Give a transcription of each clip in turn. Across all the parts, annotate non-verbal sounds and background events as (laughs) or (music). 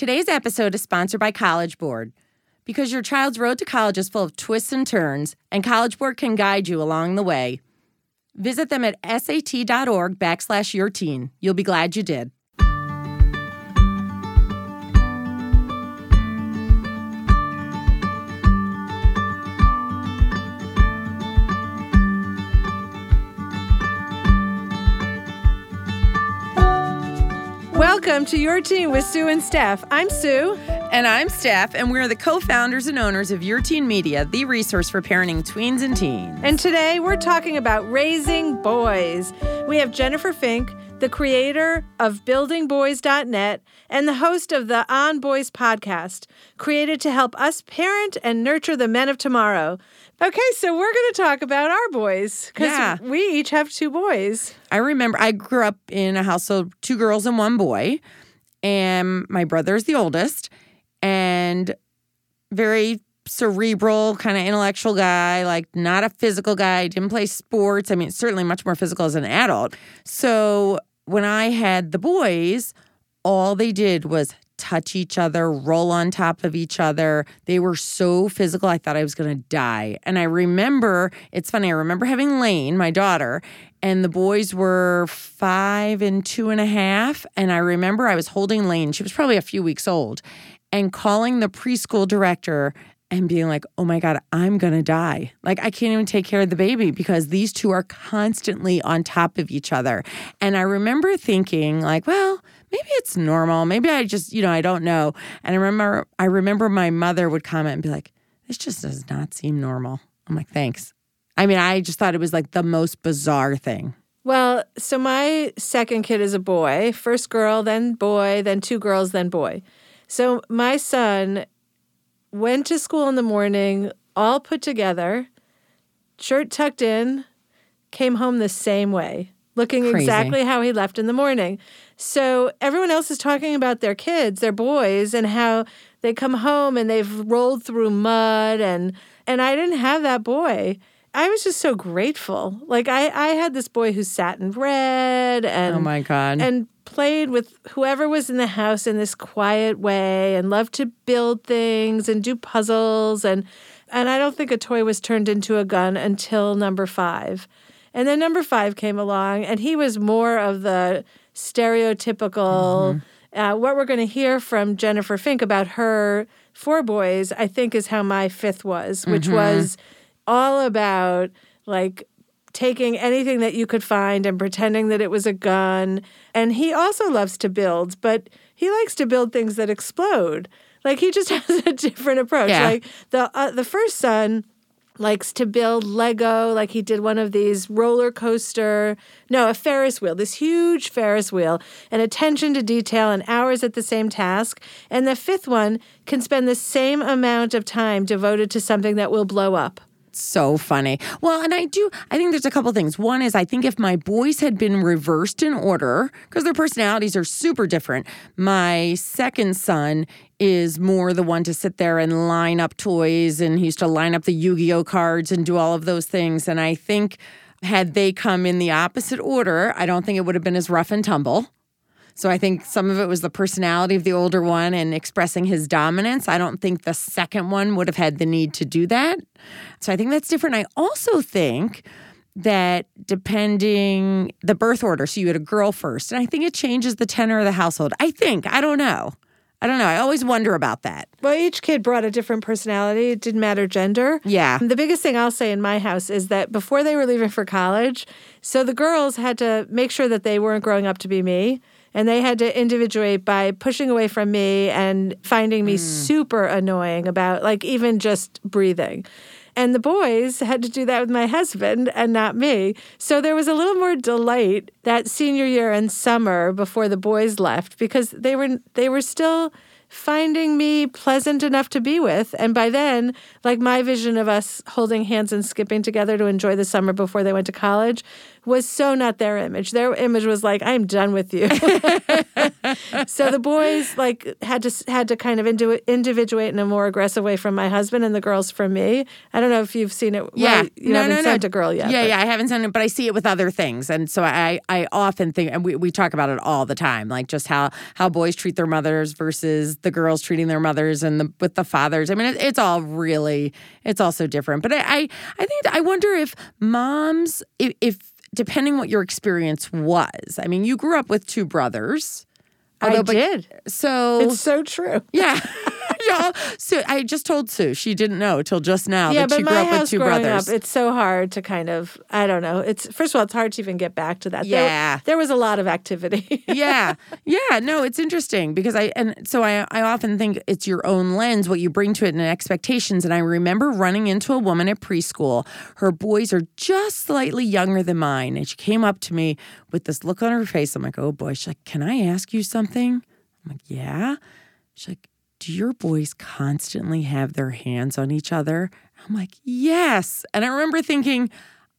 Today's episode is sponsored by College Board. Because your child's road to college is full of twists and turns, and College Board can guide you along the way. Visit them at sat.org backslash your teen. You'll be glad you did. Welcome to Your Teen with Sue and Steph. I'm Sue. And I'm Steph, and we're the co founders and owners of Your Teen Media, the resource for parenting tweens and teens. And today we're talking about raising boys. We have Jennifer Fink, the creator of buildingboys.net and the host of the On Boys podcast, created to help us parent and nurture the men of tomorrow. Okay, so we're going to talk about our boys because Yeah. we each have two boys. I remember I grew up in a household, two girls and one boy, and my brother is the oldest, and very cerebral, kind of intellectual guy, like not a physical guy, didn't play sports. I mean, certainly much more physical as an adult. So when I had the boys, all they did was touch each other, roll on top of each other. They were so physical, I thought I was going to die. And I remember, it's funny, I remember having Lane, my daughter, and the boys were five and two and a half. And I remember I was holding Lane, she was probably a few weeks old, and calling the preschool director and being like, oh my God, I'm going to die. Like, I can't even take care of the baby because these two are constantly on top of each other. And I remember thinking, like, well, maybe it's normal. Maybe I just, you know, I don't know. And I remember, I remember my mother would comment and be like, this just does not seem normal. I'm like, thanks. I mean, I just thought it was like the most bizarre thing. Well, so my second kid is a boy, first girl, then boy, then two girls, then boy. So my son went to school in the morning, all put together, shirt tucked in, came home the same way, looking Crazy. exactly how he left in the morning. So everyone else is talking about their kids, their boys, and how they come home and they've rolled through mud and and I didn't have that boy. I was just so grateful. Like I, I had this boy who sat and read and Oh my God. and played with whoever was in the house in this quiet way and loved to build things and do puzzles and and I don't think a toy was turned into a gun until number 5. And then number 5 came along and he was more of the stereotypical uh, what we're going to hear from Jennifer Fink about her four boys, I think, is how my fifth was, which was all about like taking anything that you could find and pretending that it was a gun. And he also loves to build, but he likes to build things that explode. Like he just (laughs) has a different approach. Yeah. Like the uh, the first son likes to build Lego, like he did one of these roller coaster, no, a Ferris wheel, this huge Ferris wheel, and attention to detail and hours at the same task. And the fifth one can spend the same amount of time devoted to something that will blow up. So funny. Well, and I do, I think there's a couple things. One is I think if my boys had been reversed in order, because their personalities are super different, my second son is more the one to sit there and line up toys, and he used to line up the Yu Gi Oh cards and do all of those things. And I think had they come in the opposite order, I don't think it would have been as rough and tumble. So I think some of it was the personality of the older one and expressing his dominance. I don't think the second one would have had the need to do that. So I think that's different. I also think that depending the birth order, so you had a girl first, and I think it changes the tenor of the household. I think. I don't know. I don't know. I always wonder about that. Well, each kid brought a different personality. It didn't matter gender. Yeah. The biggest thing I'll say in my house is that before they were leaving for college, so the girls had to make sure that they weren't growing up to be me. And they had to individuate by pushing away from me and finding me hmm. super annoying about, like, even just breathing. And the boys had to do that with my husband and not me. So there was a little more delight that senior year and summer before the boys left because they were they were still finding me pleasant enough to be with. And by then, like my vision of us holding hands and skipping together to enjoy the summer before they went to college was so not their image. Their image was like, I'm done with you. (laughs) so the boys like had to had to kind of indi- individuate in a more aggressive way from my husband and the girls from me. I don't know if you've seen it. Yeah, well, you haven't sent a girl yet. Yeah, but- yeah, I haven't sent it, but I see it with other things, and so I, I often think, and we, we talk about it all the time, like just how how boys treat their mothers versus the girls treating their mothers and the with the fathers. I mean, it, it's all really it's also different. But I I, I think I wonder if moms if, if depending what your experience was. I mean, you grew up with two brothers. I did. So It's so true. yeah. (laughs) So I just told Sue she didn't know till just now yeah, that she grew up with two brothers. up, it's so hard to kind of I don't know. It's first of all, it's hard to even get back to that. There- Yeah. there, was a lot of activity. (laughs) yeah. Yeah. No, it's interesting because I, and so I, I often think it's your own lens, what you bring to it and expectations. And I remember running into a woman at preschool. Her boys are just slightly younger than mine. And she came up to me with this look on her face. I'm like, oh boy. She's like, can I ask you something? I'm like, yeah. She's like, do your boys constantly have their hands on each other? I'm like, yes. And I remember thinking,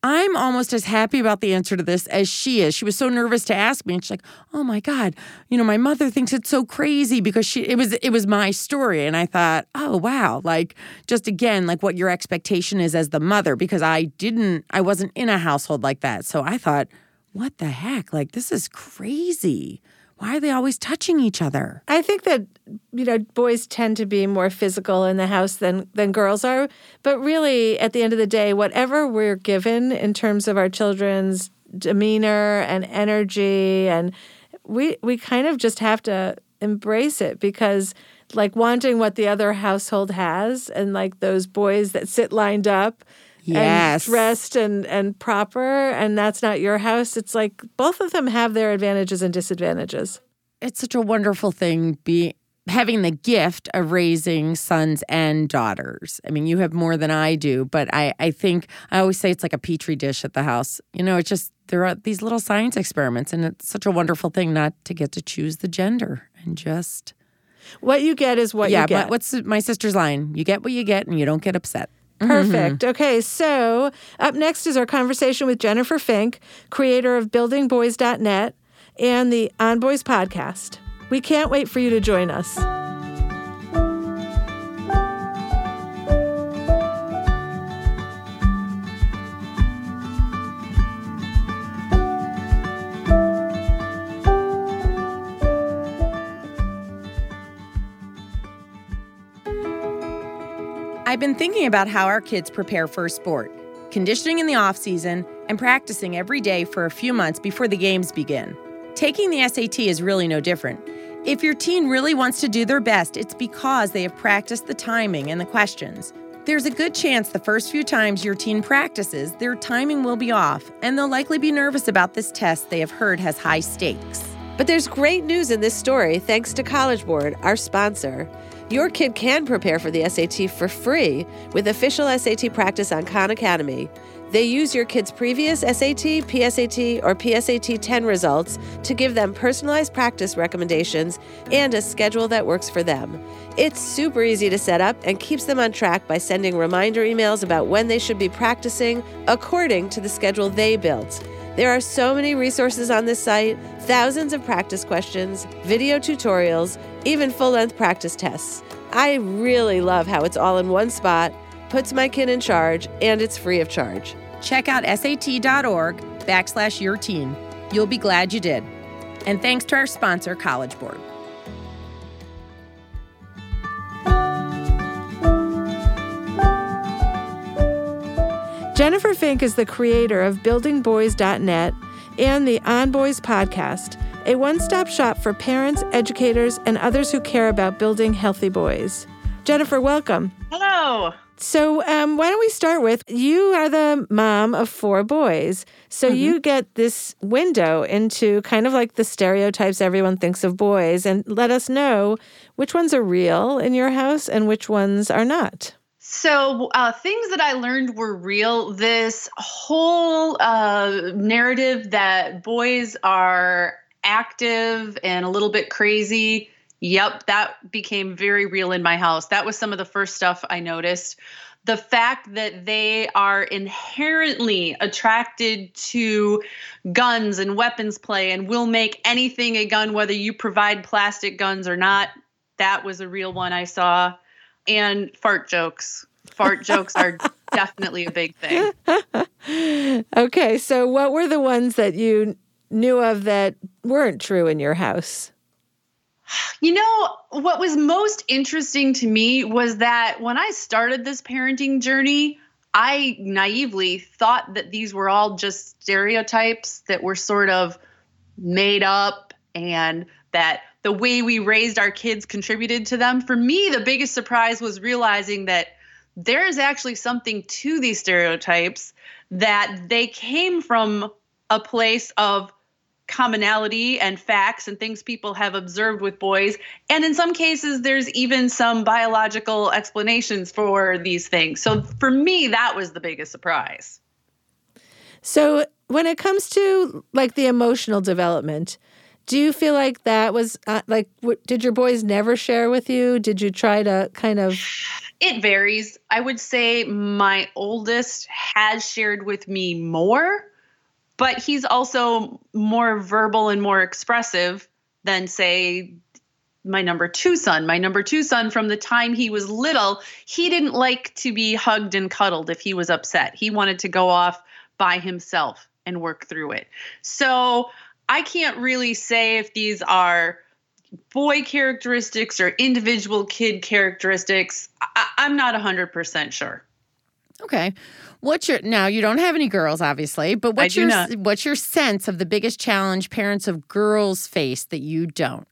I'm almost as happy about the answer to this as she is. She was so nervous to ask me, and she's like, "Oh my god, you know, my mother thinks it's so crazy because she it was it was my story." And I thought, "Oh wow, like just again, like what your expectation is as the mother because I didn't I wasn't in a household like that." So I thought, "What the heck? Like this is crazy. Why are they always touching each other?" I think that you know boys tend to be more physical in the house than than girls are, but really at the end of the day, whatever we're given in terms of our children's demeanor and energy, and we we kind of just have to embrace it because like wanting what the other household has, and like those boys that sit lined up. Yes. And dressed and, and proper, and that's not your house. It's like both of them have their advantages and disadvantages. it's such a wonderful thing be having the gift of raising sons and daughters. I mean, you have more than I do, but I, I think I always say it's like a petri dish at the house. You know, it's just there are these little science experiments, and it's such a wonderful thing not to get to choose the gender and just What you get is what yeah. you get. But what's my sister's line? You get what you get, and you don't get upset. Perfect. Mm-hmm. Okay, so up next is our conversation with Jennifer Fink, creator of buildingboys.net and the On Boys podcast. We can't wait for you to join us. I've been thinking about how our kids prepare for a sport, conditioning in the off season and practicing every day for a few months before the games begin. Taking the SAT is really no different. If your teen really wants to do their best, it's because they have practiced the timing and the questions. There's a good chance the first few times your teen practices, their timing will be off, and they'll likely be nervous about this test they have heard has high stakes. But there's great news in this story thanks to College Board, our sponsor. Your kid can prepare for the SAT for free with official SAT practice on Khan Academy. They use your kid's previous SAT, PSAT, or PSAT 10 results to give them personalized practice recommendations and a schedule that works for them. It's super easy to set up and keeps them on track by sending reminder emails about when they should be practicing according to the schedule they built. There are so many resources on this site thousands of practice questions, video tutorials, even full length practice tests. I really love how it's all in one spot, puts my kid in charge, and it's free of charge. Check out sat.org backslash your teen. You'll be glad you did. And thanks to our sponsor, College Board. Jennifer Fink is the creator of buildingboys.net and the On Boys podcast, a one stop shop for parents, educators, and others who care about building healthy boys. Jennifer, welcome. Hello. So, um, why don't we start with you are the mom of four boys. So, you get this window into kind of like the stereotypes everyone thinks of boys, and let us know which ones are real in your house and which ones are not. So, uh, things that I learned were real. This whole uh, narrative that boys are active and a little bit crazy. Yep, that became very real in my house. That was some of the first stuff I noticed. The fact that they are inherently attracted to guns and weapons play and will make anything a gun, whether you provide plastic guns or not. That was a real one I saw. And fart jokes. Fart jokes are (laughs) definitely a big thing. (laughs) Okay, so what were the ones that you knew of that weren't true in your house? You know, what was most interesting to me was that when I started this parenting journey, I naively thought that these were all just stereotypes that were sort of made up and that the way we raised our kids contributed to them. For me, the biggest surprise was realizing that there is actually something to these stereotypes that they came from a place of commonality and facts and things people have observed with boys. And in some cases, there's even some biological explanations for these things. So for me, that was the biggest surprise. So when it comes to like the emotional development, do you feel like that was uh, like, w- did your boys never share with you? Did you try to kind of? It varies. I would say my oldest has shared with me more but he's also more verbal and more expressive than say my number two son. My number two son, from the time he was little, he didn't like to be hugged and cuddled if he was upset. He wanted to go off by himself and work through it. So I can't really say if these are boy characteristics or individual kid characteristics. I- am not 100% sure. Okay. What's your now you don't have any girls obviously, but what's your not. what's your sense of the biggest challenge parents of girls face that you don't?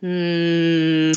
Hmm.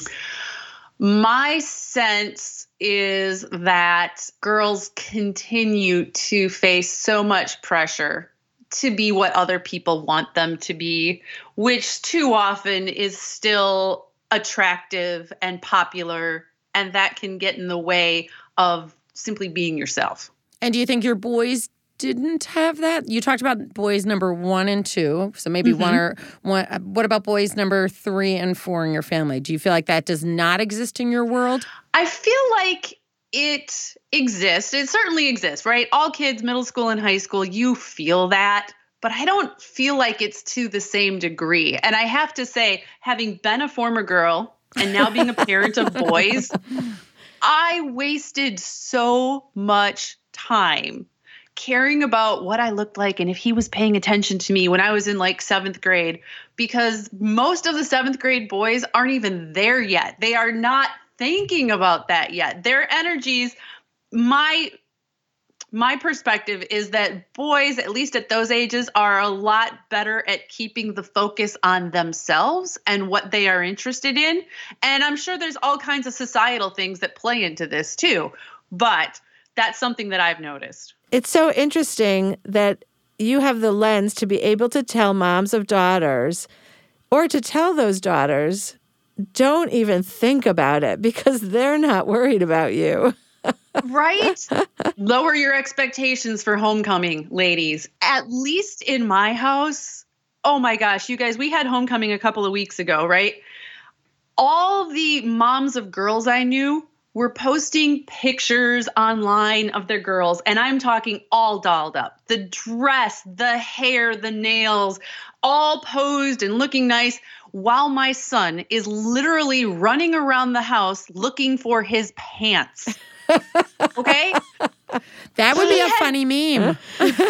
My sense is that girls continue to face so much pressure to be what other people want them to be, which too often is still attractive and popular, and that can get in the way of simply being yourself. And do you think your boys didn't have that? You talked about boys number one and two, so maybe mm-hmm. one or one. Uh, what about boys number three and four in your family? Do you feel like that does not exist in your world? I feel like it exists. It certainly exists, right? All kids, middle school and high school, you feel that, but I don't feel like it's to the same degree. And I have to say, having been a former girl and now being a parent of boys, (laughs) I wasted so much time caring about what I looked like and if he was paying attention to me when I was in like seventh grade, because most of the seventh grade boys aren't even there yet. They are not thinking about that yet. Their energies, my my perspective is that boys, at least at those ages, are a lot better at keeping the focus on themselves and what they are interested in. And I'm sure there's all kinds of societal things that play into this too. But that's something that I've noticed. It's so interesting that you have the lens to be able to tell moms of daughters or to tell those daughters, don't even think about it because they're not worried about you. (laughs) right? Lower your expectations for homecoming, ladies. At least in my house, oh my gosh, you guys, we had homecoming a couple of weeks ago, right? All the moms of girls I knew were posting pictures online of their girls, and I'm talking all dolled up the dress, the hair, the nails, all posed and looking nice, while my son is literally running around the house looking for his pants. (laughs) Okay? That would he be a had, funny meme.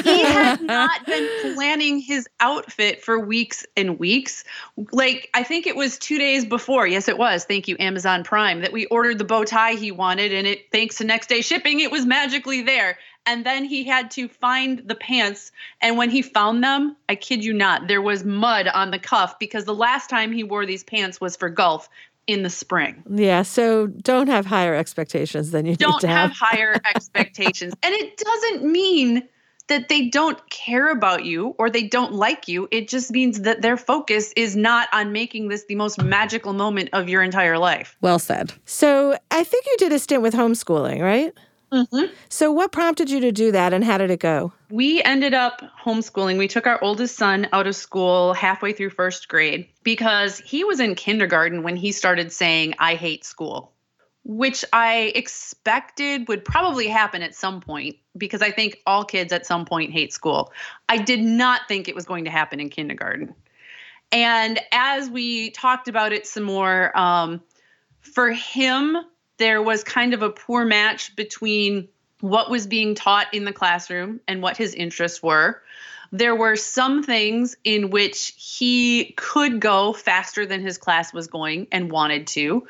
he had (laughs) not been planning his outfit for weeks and weeks. Like, I think it was two days before. Yes, it was. Thank you, Amazon Prime, that we ordered the bow tie he wanted. And it, thanks to next day shipping, it was magically there. And then he had to find the pants. And when he found them, I kid you not, there was mud on the cuff because the last time he wore these pants was for golf in the spring. Yeah, so don't have higher expectations than you don't have. have higher (laughs) expectations. And it doesn't mean that they don't care about you or they don't like you. It just means that their focus is not on making this the most magical moment of your entire life. Well said. So, I think you did a stint with homeschooling, right? Mm-hmm. So, what prompted you to do that and how did it go? We ended up homeschooling. We took our oldest son out of school halfway through first grade because he was in kindergarten when he started saying, I hate school, which I expected would probably happen at some point because I think all kids at some point hate school. I did not think it was going to happen in kindergarten. And as we talked about it some more, um, for him, there was kind of a poor match between what was being taught in the classroom and what his interests were. There were some things in which he could go faster than his class was going and wanted to.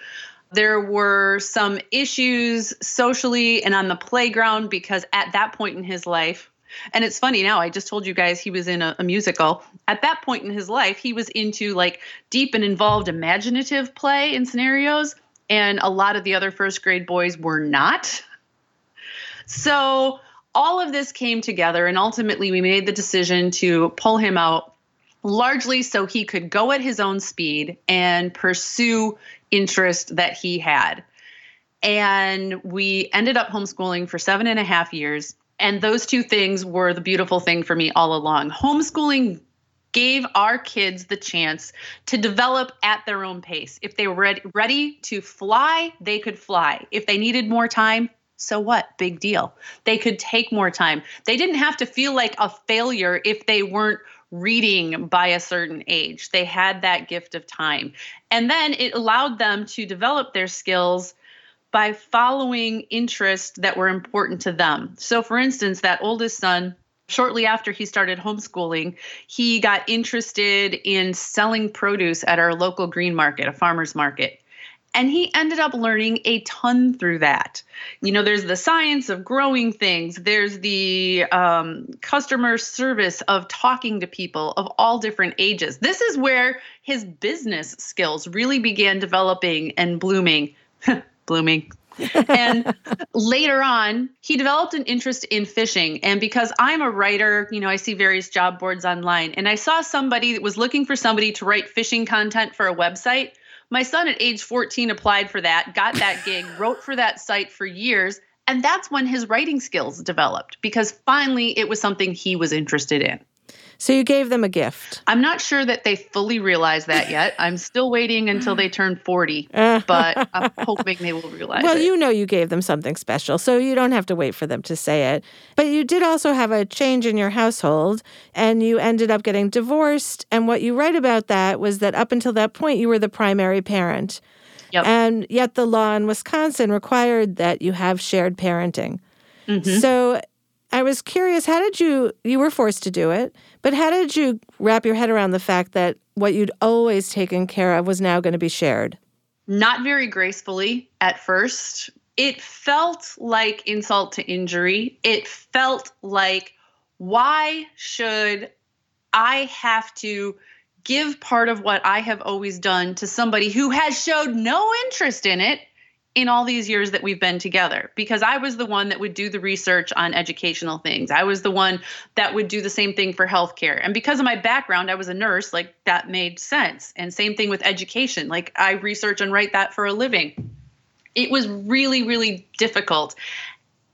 There were some issues socially and on the playground because at that point in his life, and it's funny now, I just told you guys he was in a, a, musical. At that point in his life, he was into like deep and involved imaginative play and scenarios, and a lot of the other first grade boys were not. So all of this came together, and ultimately, we made the decision to pull him out largely so he could go at his own speed and pursue interest that he had. And we ended up homeschooling for seven and a half years. And those two things were the beautiful thing for me all along. Homeschooling gave our kids the chance to develop at their own pace. If they were ready, to fly, they could fly. If they needed more time, so what? Big deal. They could take more time. They didn't have to feel like a failure if they weren't reading by a certain age. They had that gift of time. And then it allowed them to develop their skills by following interests that were important to them. So, for instance, that oldest son, shortly after he started homeschooling, he got interested in selling produce at our local green market, a farmer's market. And he ended up learning a ton through that. You know, there's the science of growing things, there's the um, customer service of talking to people of all different ages. This is where his business skills really began developing and blooming. (laughs) blooming. And later on, he developed an interest in fishing. And because I'm a writer, you know, I see various job boards online, and I saw somebody that was looking for somebody to write fishing content for a website. My son at age 14 applied for that, got that gig, (laughs) wrote for that site for years. And that's when his writing skills developed because finally it was something he was interested in. So you gave them a gift. I'm not sure that they fully realize that yet. (laughs) I'm still waiting until they turn 40, but I'm hoping they will realize well, it. you know you gave them something special, so you don't have to wait for them to say it. But you did also have a change in your household and you ended up getting divorced. And what you write about that was that up until that point, you were the primary parent. Yep. And yet the law in Wisconsin required that you have shared parenting. Mm-hmm. So I was curious, how did you, you were forced to do it, but how did you wrap your head around the fact that what you'd always taken care of was now going to be shared? Not very gracefully at first. It felt like insult to injury. It felt like, why should I have to give part of what I have always done to somebody who has showed no interest in it in all these years that we've been together because I was the one that would do the research on educational things. I was the one that would do the same thing for healthcare. And because of my background, I was a nurse, like that made sense. And same thing with education. Like I research and write that for a living. It was really, really difficult.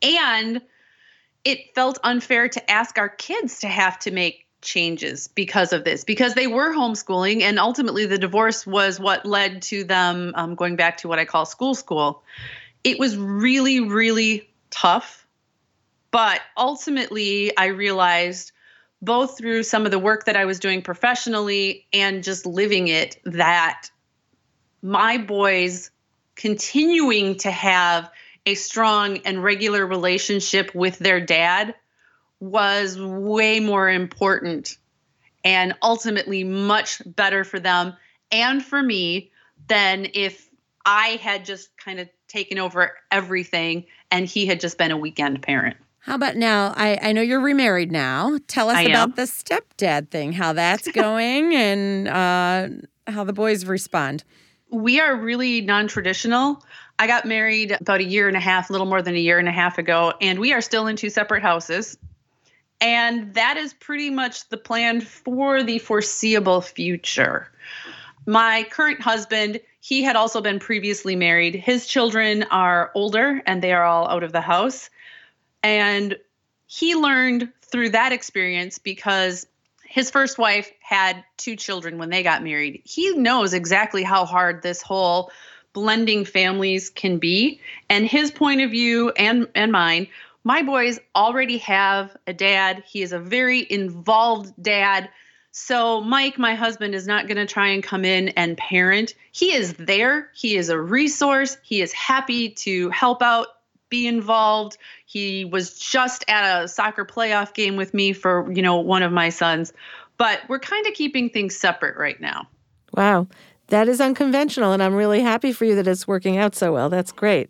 And it felt unfair to ask our kids to have to make changes because of this because they were homeschooling and ultimately the divorce was what led to them um, going back to what i call school school. It was really really tough but ultimately i realized both through some of the work that i was doing professionally and just living it that my boys continuing to have a strong and regular relationship with their dad was way more important and ultimately much better for them and for me than if I had just kind of taken over everything and he had just been a weekend parent. How about now? I, I know you're remarried now. Tell us I about am. the stepdad thing, how that's (laughs) going, and uh, how the boys respond. We are really non traditional. I got married about a year and a half, a little more than a year and a half ago, and we are still in two separate houses. And that is pretty much the plan for the foreseeable future. My current husband, he had also been previously married. His children are older and they are all out of the house. And he learned through that experience because his first wife had two children when they got married. He knows exactly how hard this whole blending families can be. And his point of view and, and mine my boys already have a dad. He is a very involved dad. So, Mike, my husband, is not going to try and come in and parent. He is there, he is a resource, he is happy to help out be involved. He was just at a soccer playoff game with me for, you know, one of my sons. But we're kind of keeping things separate right now. Wow. That is unconventional. And I'm really happy for you that it's working out so well. That's great.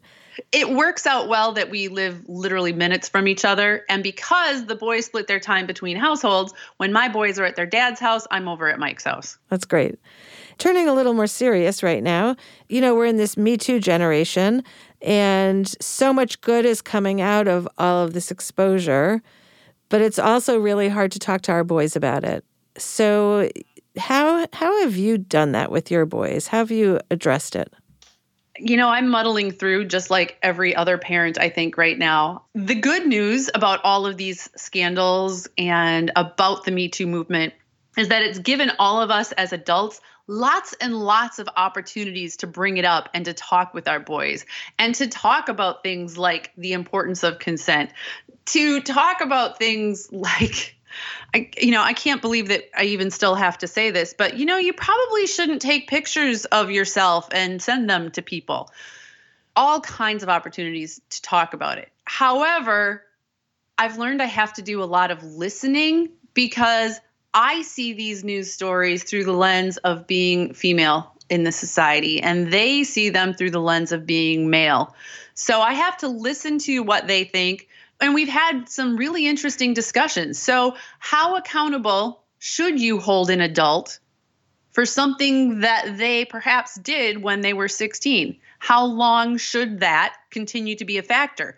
It works out well that we live literally minutes from each other. And because the boys split their time between households, when my boys are at their dad's house, I'm over at Mike's house. That's great. Turning a little more serious right now, you know, we're in this Me Too generation, and so much good is coming out of all of this exposure, but it's also really hard to talk to our boys about it. So, how how have you done that with your boys? How have you addressed it? You know, I'm muddling through just like every other parent, I think, right now. The good news about all of these scandals and about the Me Too movement is that it's given all of us as adults lots and lots of opportunities to bring it up and to talk with our boys and to talk about things like the importance of consent, to talk about things (laughs) like I, you know, I can't believe that I even still have to say this, but you know, you probably shouldn't take pictures of yourself and send them to people. All kinds of opportunities to talk about it. However, I've learned I have to do a lot of listening because I see these news stories through the lens of being female in the society, and they see them through the lens of being male. So I have to listen to what they think and we've had some really interesting discussions. So, how accountable should you hold an adult for something that they perhaps did when they were 16? How long should that continue to be a factor?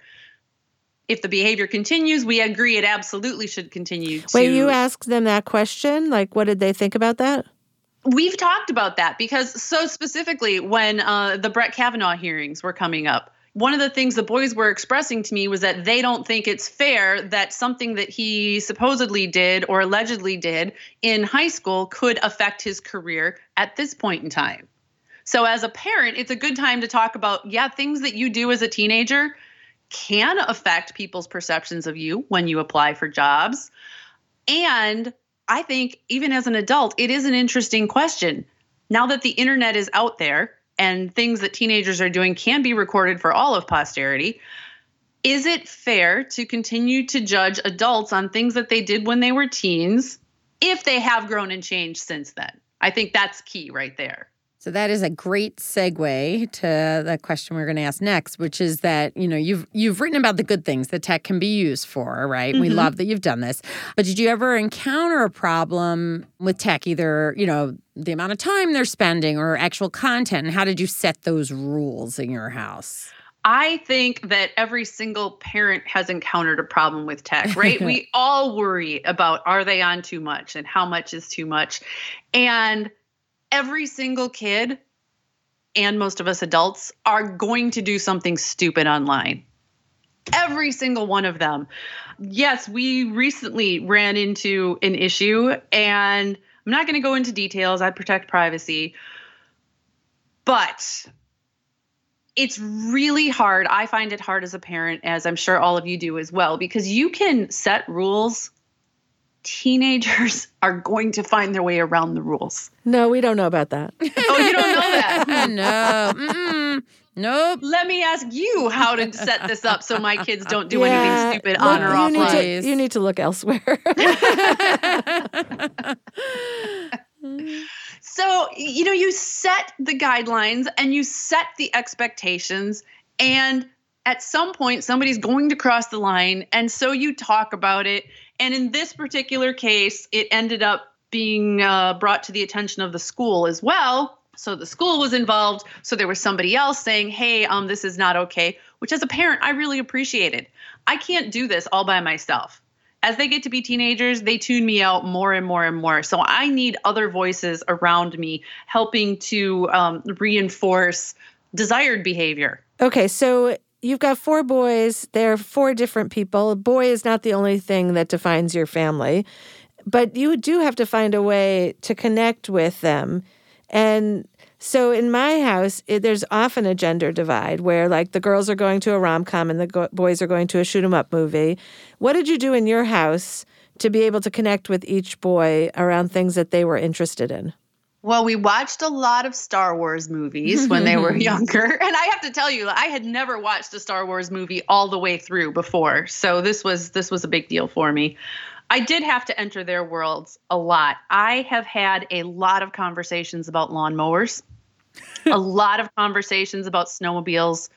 If the behavior continues, we agree it absolutely should continue. To, Wait, you asked them that question? Like, what did they think about that? We've talked about that because, so specifically, when uh, the Brett Kavanaugh hearings were coming up, one of the things the boys were expressing to me was that they don't think it's fair that something that he supposedly did or allegedly did in high school could affect his career at this point in time. So, as a parent, it's a good time to talk about, yeah, things that you do as a teenager can affect people's perceptions of you when you apply for jobs. And I think, even as an adult, it is an interesting question. Now that the internet is out there, and things that teenagers are doing can be recorded for all of posterity. Is it fair to continue to judge adults on things that they did when they were teens if they have grown and changed since then? I think that's key right there. So that is a great segue to the question we're going to ask next, which is that you know you've you've written about the good things that tech can be used for, right? Mm-hmm. We love that you've done this, but did you ever encounter a problem with tech, either you know the amount of time they're spending or actual content, and how did you set those rules in your house? I think that every single parent has encountered a problem with tech, right? we (laughs) all worry about are they on too much and how much is too much, and every single kid and most of us adults are going to do something stupid online. Every single one of them. Yes, we recently ran into an issue, and I'm not going to go into details. I protect privacy. But it's really hard. I find it hard as a parent, as I'm sure all of you do as well, because you can set rules teenagers (laughs) are going to find their way around the rules. No, we don't know about that. (laughs) oh, you don't know that? (laughs) no. Mm-mm. Nope. Let me ask you how to set this up so my kids don't do yeah, anything stupid look, on or off. Need to, you need to look elsewhere. so, you know, you set the guidelines and you set the expectations and at some point somebody's going to cross the line and so you talk about it and in this particular case it ended up being uh, brought to the attention of the school as well so the school was involved so there was somebody else saying hey um, this is not okay which as a parent i really appreciated i can't do this all by myself as they get to be teenagers, they tune me out more and more and more. So I need other voices around me helping to um, reinforce desired behavior. Okay, so you've got four boys. They're four different people. A boy is not the only thing that defines your family, but you do have to find a way to connect with them. And so in my house, it, there's often a gender divide where, like, the girls are going to a rom com and the go- boys are going to a shoot 'em up movie. What did you do in your house to be able to connect with each boy around things that they were interested in? Well, we watched a lot of Star Wars movies when they were (laughs) younger. (laughs) And I have to tell you, I had never watched a Star Wars movie all the way through before. So this was this was a big deal for me. I did have to enter their worlds a lot. I have had a lot of conversations about lawnmowers, (laughs) a lot of conversations about snowmobiles,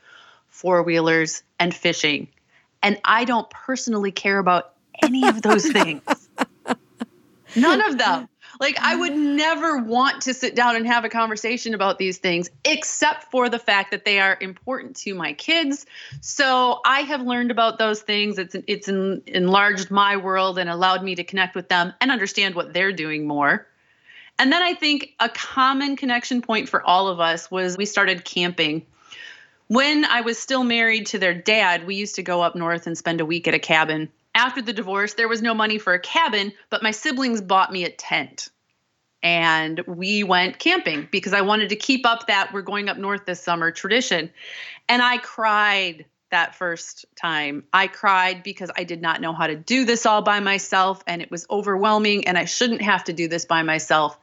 four-wheelers, and fishing. And I don't personally care about any of those things. None of them. Like, I would mm. never want to sit down and have a conversation about these things, except for the fact that they are important to my kids. So I have learned about those things. It's it's en- enlarged my world and allowed me to connect with them and understand what they're doing more. And then I think a common connection point for all of us was we started camping. When I was still married to their dad, we used to go up north and spend a week at a cabin after the divorce, there was no money for a cabin, but my siblings bought me a tent. And we went camping because I wanted to keep up that we're going up north this summer tradition. And I cried that first time. I cried because I did not know how to do this all by myself and it was overwhelming and I shouldn't have to do this by myself.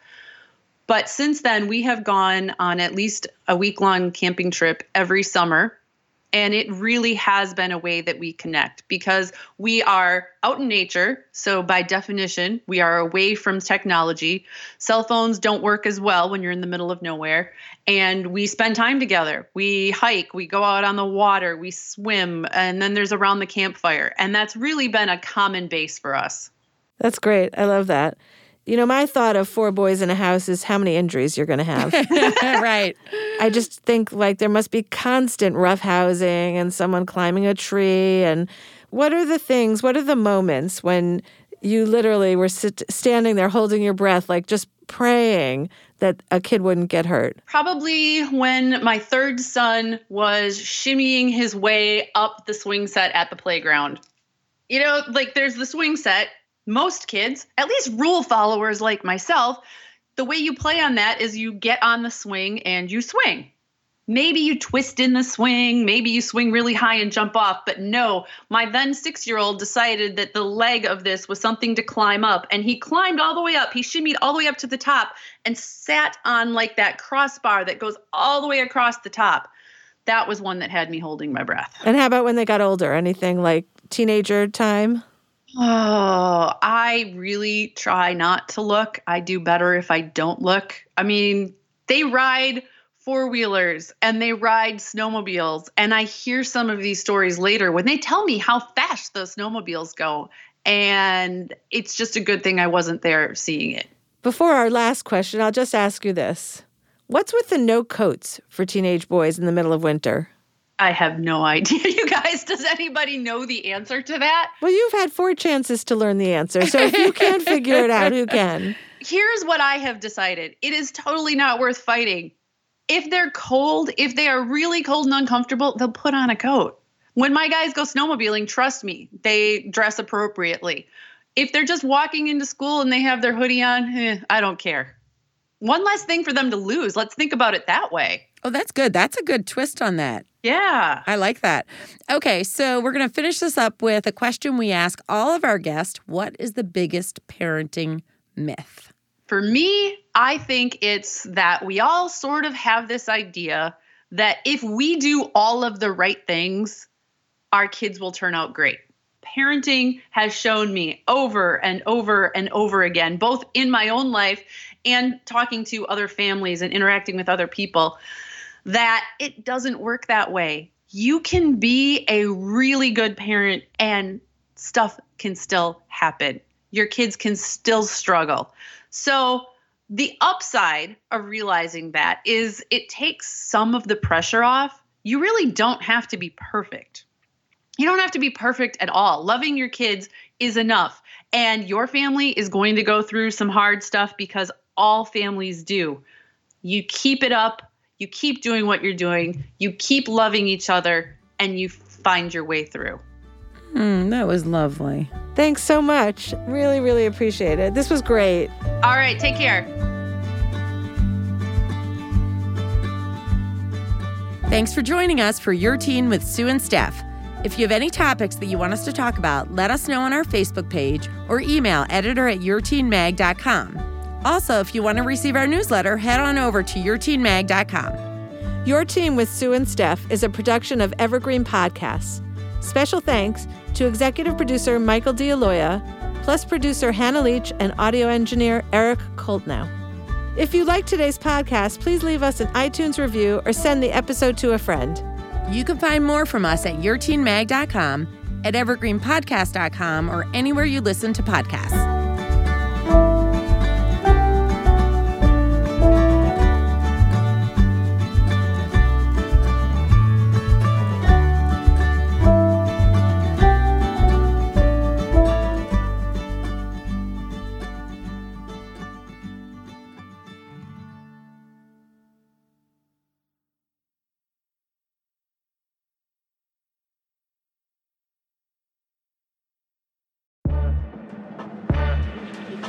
But since then, we have gone on at least a week long camping trip every summer and it really has been a way that we connect because we are out in nature. So, by definition, we are away from technology. Cell phones don't work as well when you're in the middle of nowhere. And we spend time together. We hike, we go out on the water, we swim, and then there's around the campfire. And that's really been a common base for us. That's great. I love that. You know, my thought of four boys in a house is how many injuries you're going to have. (laughs) right. I just think like there must be constant roughhousing and someone climbing a tree. And what are the things, what are the moments when you literally were sit- standing there holding your breath, like just praying that a kid wouldn't get hurt? Probably when my third son was shimmying his way up the swing set at the playground. You know, like there's the swing set most kids, at least rule followers like myself, the way you play on that is you get on the swing and you swing. Maybe you twist in the swing, maybe you swing really high and jump off, but no, my then six year old decided that the leg of this was something to climb up. And he climbed all the way up. He shimmied all the way up to the top and sat on like that crossbar that goes all the way across the top. That was one that had me holding my breath. And how about when they got older? Anything like teenager time? Oh, I really try not to look. I do better if I don't look. I mean, they ride four wheelers and they ride snowmobiles. And I hear some of these stories later when they tell me how fast those snowmobiles go. And it's just a good thing I wasn't there seeing it. Before our last question, I'll just ask you this What's with the no coats for teenage boys in the middle of winter? I have no idea, (laughs) you guys. Does anybody know the answer to that? Well, you've had four chances to learn the answer. So if you can't figure it out, who can? (laughs) Here's what I have decided it is totally not worth fighting. If they're cold, if they are really cold and uncomfortable, they'll put on a coat. When my guys go snowmobiling, trust me, they dress appropriately. If they're just walking into school and they have their hoodie on, eh, I don't care. One less thing for them to lose. Let's think about it that way. Oh, that's good. That's a good twist on that. Yeah. I like that. Okay, so we're going to finish this up with a question we ask all of our guests What is the biggest parenting myth? For me, I think it's that we all sort of have this idea that if we do all of the right things, our kids will turn out great. Parenting has shown me over and over and over again, both in my own life and talking to other families and interacting with other people, that it doesn't work that way. You can be a really good parent and stuff can still happen. Your kids can still struggle. So, the upside of realizing that is it takes some of the pressure off. You really don't have to be perfect. You don't have to be perfect at all. Loving your kids is enough. And your family is going to go through some hard stuff because all families do. You keep it up, you keep doing what you're doing, you keep loving each other, and you find your way through. Mm, that was lovely. Thanks so much. Really, really appreciate it. This was great. All right, take care. Thanks for joining us for Your Teen with Sue and Steph. If you have any topics that you want us to talk about, let us know on our Facebook page or email editor at yourteenmag.com. Also, if you want to receive our newsletter, head on over to yourteenmag.com. Your Teen with Sue and Steph is a production of Evergreen Podcasts. Special thanks to executive producer Michael D'Aloia, plus producer Hannah Leach and audio engineer Eric Koltnow. If you like today's podcast, please leave us an iTunes review or send the episode to a friend. You can find more from us at yourteenmag.com, at evergreenpodcast.com, or anywhere you listen to podcasts.